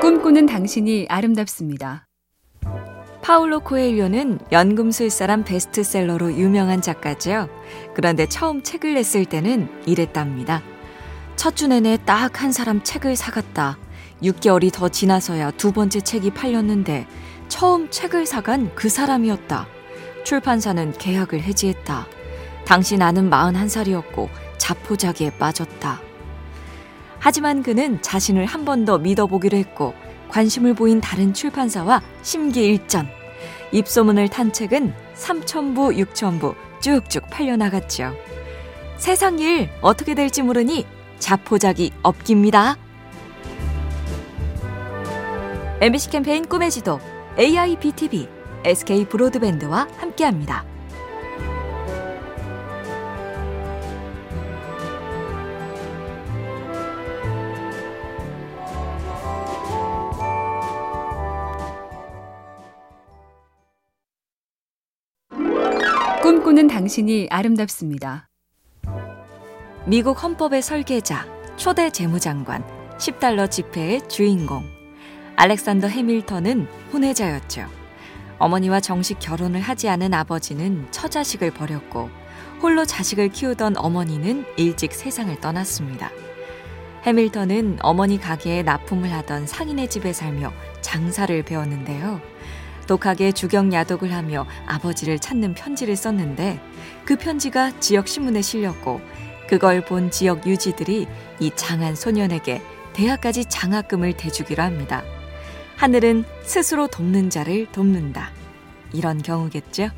꿈꾸는 당신이 아름답습니다. 파울로 코엘료는 연금술 사람 베스트셀러로 유명한 작가죠. 그런데 처음 책을 냈을 때는 이랬답니다. 첫 주 내내 딱 한 사람 책을 사갔다. 6개월이 더 지나서야 두 번째 책이 팔렸는데 처음 책을 사간 그 사람이었다. 출판사는 계약을 해지했다. 당시 나는 41살이었고 자포자기에 빠졌다. 하지만 그는 자신을 한 번 더 믿어보기로 했고 관심을 보인 다른 출판사와 심기일전. 입소문을 탄 책은 3천부, 6천부 쭉쭉 팔려나갔죠. 세상 일 어떻게 될지 모르니 자포자기 없깁니다. MBC 캠페인 꿈의 지도 AIBTV SK 브로드밴드와 함께합니다. 꿈꾸는 당신이 아름답습니다. 미국 헌법의 설계자, 초대 재무장관, 10달러 지폐의 주인공. 알렉산더 해밀턴은 혼외자였죠. 어머니와 정식 결혼을 하지 않은 아버지는 처자식을 버렸고 홀로 자식을 키우던 어머니는 일찍 세상을 떠났습니다. 해밀턴은 어머니 가게에 납품을 하던 상인의 집에 살며 장사를 배웠는데요. 독하게 주경 야독을 하며 아버지를 찾는 편지를 썼는데 그 편지가 지역 신문에 실렸고 그걸 본 지역 유지들이 이 장한 소년에게 대학까지 장학금을 대주기로 합니다. 하늘은 스스로 돕는 자를 돕는다. 이런 경우겠죠?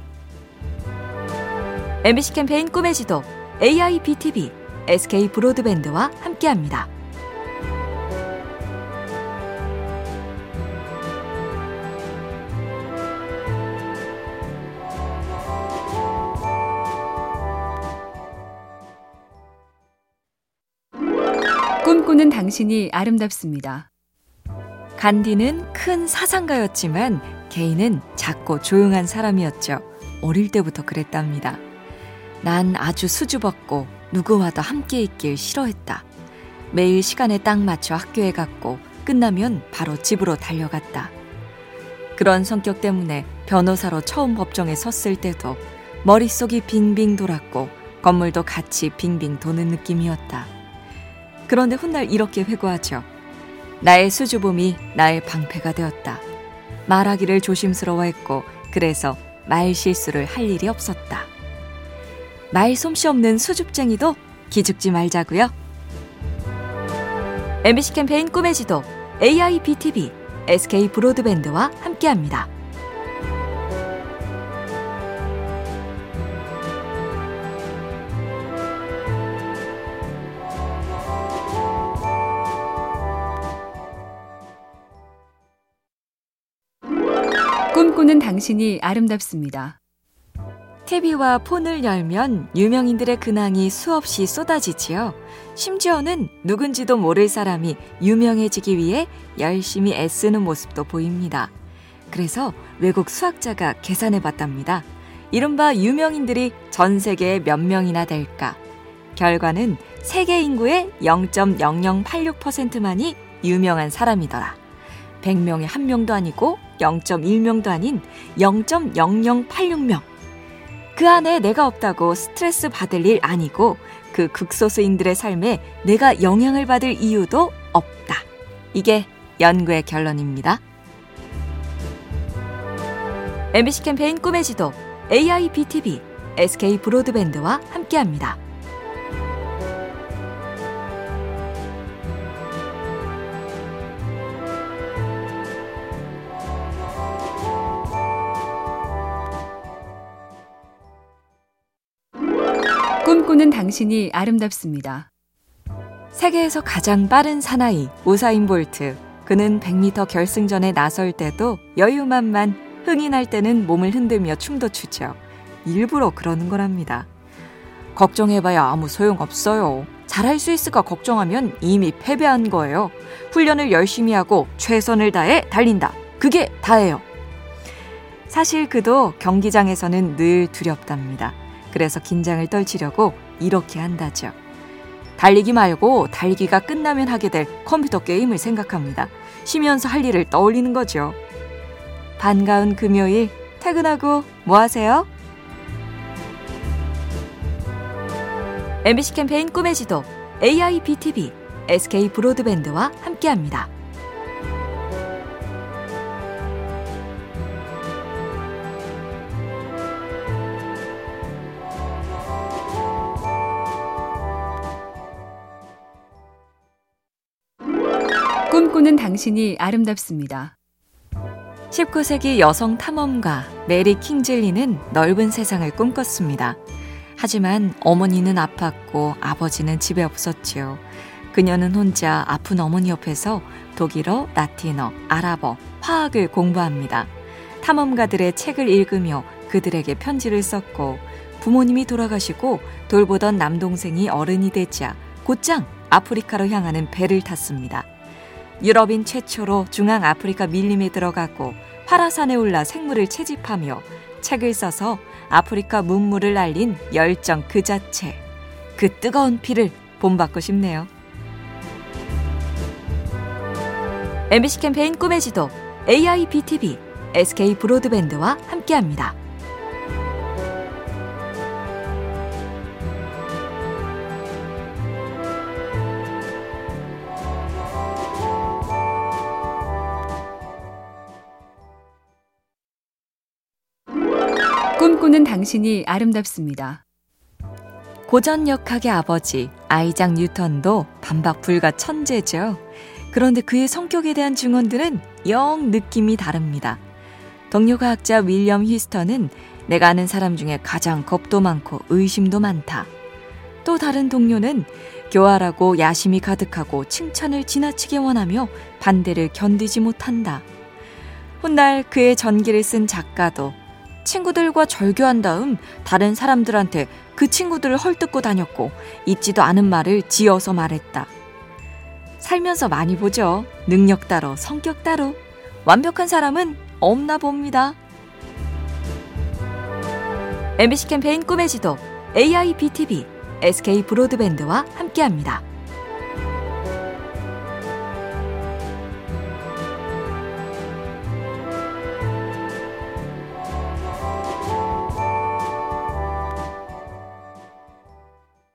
MBC 캠페인 꿈의 지도 AIBTV SK 브로드밴드와 함께합니다. 꿈꾸는 당신이 아름답습니다. 간디는 큰 사상가였지만 개인은 작고 조용한 사람이었죠. 어릴 때부터 그랬답니다. 난 아주 수줍었고 누구와도 함께 있길 싫어했다. 매일 시간에 딱 맞춰 학교에 갔고 끝나면 바로 집으로 달려갔다. 그런 성격 때문에 변호사로 처음 법정에 섰을 때도 머릿속이 빙빙 돌았고 건물도 같이 빙빙 도는 느낌이었다. 그런데 훗날 이렇게 회고하죠. 나의 수줍음이 나의 방패가 되었다. 말하기를 조심스러워했고 그래서 말 실수를 할 일이 없었다. 말 솜씨 없는 수줍쟁이도 기죽지 말자고요. MBC 캠페인 꿈의 지도 AIBTV SK 브로드밴드와 함께합니다. 꿈꾸는 당신이 아름답습니다. TV와 폰을 열면 유명인들의 근황이 수없이 쏟아지지요. 심지어는 누군지도 모를 사람이 유명해지기 위해 열심히 애쓰는 모습도 보입니다. 그래서 외국 수학자가 계산해 봤답니다. 이른바 유명인들이 전 세계에 몇 명이나 될까? 결과는 세계 인구의 0.0086%만이 유명한 사람이더라. 100명에 한 명도 아니고 0.1명도 아닌 0.0086명. 그 안에 내가 없다고 스트레스 받을 일 아니고 그 극소수인들의 삶에 내가 영향을 받을 이유도 없다. 이게 연구의 결론입니다. MBC 캠페인 꿈의 지도 AIBTV SK 브로드밴드와 함께합니다. 꿈꾸는 당신이 아름답습니다. 세계에서 가장 빠른 사나이 우사인 볼트. 그는 100m 결승전에 나설 때도 여유만만 흥이 날 때는 몸을 흔들며 춤도 추죠. 일부러 그러는 거랍니다. 걱정해봐야 아무 소용없어요. 잘할 수 있을까 걱정하면 이미 패배한 거예요. 훈련을 열심히 하고 최선을 다해 달린다. 그게 다예요. 사실 그도 경기장에서는 늘 두렵답니다. 그래서 긴장을 떨치려고 이렇게 한다죠. 달리기 말고 달기가 끝나면 하게 될 컴퓨터 게임을 생각합니다. 쉬면서 할 일을 떠올리는 거죠. 반가운 금요일 퇴근하고 뭐 하세요? MBC 캠페인 꿈의 지도 AIBTV SK 브로드밴드와 함께합니다. 꿈꾸는 당신이 아름답습니다. 19세기 여성 탐험가 메리 킹즐리는 넓은 세상을 꿈꿨습니다. 하지만 어머니는 아팠고 아버지는 집에 없었지요. 그녀는 혼자 아픈 어머니 옆에서 독일어, 라틴어, 아랍어, 화학을 공부합니다. 탐험가들의 책을 읽으며 그들에게 편지를 썼고 부모님이 돌아가시고 돌보던 남동생이 어른이 되자 곧장 아프리카로 향하는 배를 탔습니다. 유럽인 최초로 중앙 아프리카 밀림에 들어가고 화라산에 올라 생물을 채집하며 책을 써서 아프리카 문물을 알린 열정 그 자체. 그 뜨거운 피를 본받고 싶네요. MBC 캠페인 꿈의 지도 AIBTV SK 브로드밴드와 함께합니다. 꿈꾸는 당신이 아름답습니다. 고전역학의 아버지 아이작 뉴턴도 반박 불가 천재죠. 그런데 그의 성격에 대한 증언들은 영 느낌이 다릅니다. 동료 과학자 윌리엄 히스턴은 내가 아는 사람 중에 가장 겁도 많고 의심도 많다. 또 다른 동료는 교활하고 야심이 가득하고 칭찬을 지나치게 원하며 반대를 견디지 못한다. 훗날 그의 전기를 쓴 작가도 친구들과 절교한 다음 다른 사람들한테 그 친구들을 헐뜯고 다녔고 있지도 않은 말을 지어서 말했다. 살면서 많이 보죠. 능력 따로, 성격 따로. 완벽한 사람은 없나 봅니다. MBC 캠페인 꿈의 지도 AIBTV SK 브로드밴드와 함께합니다.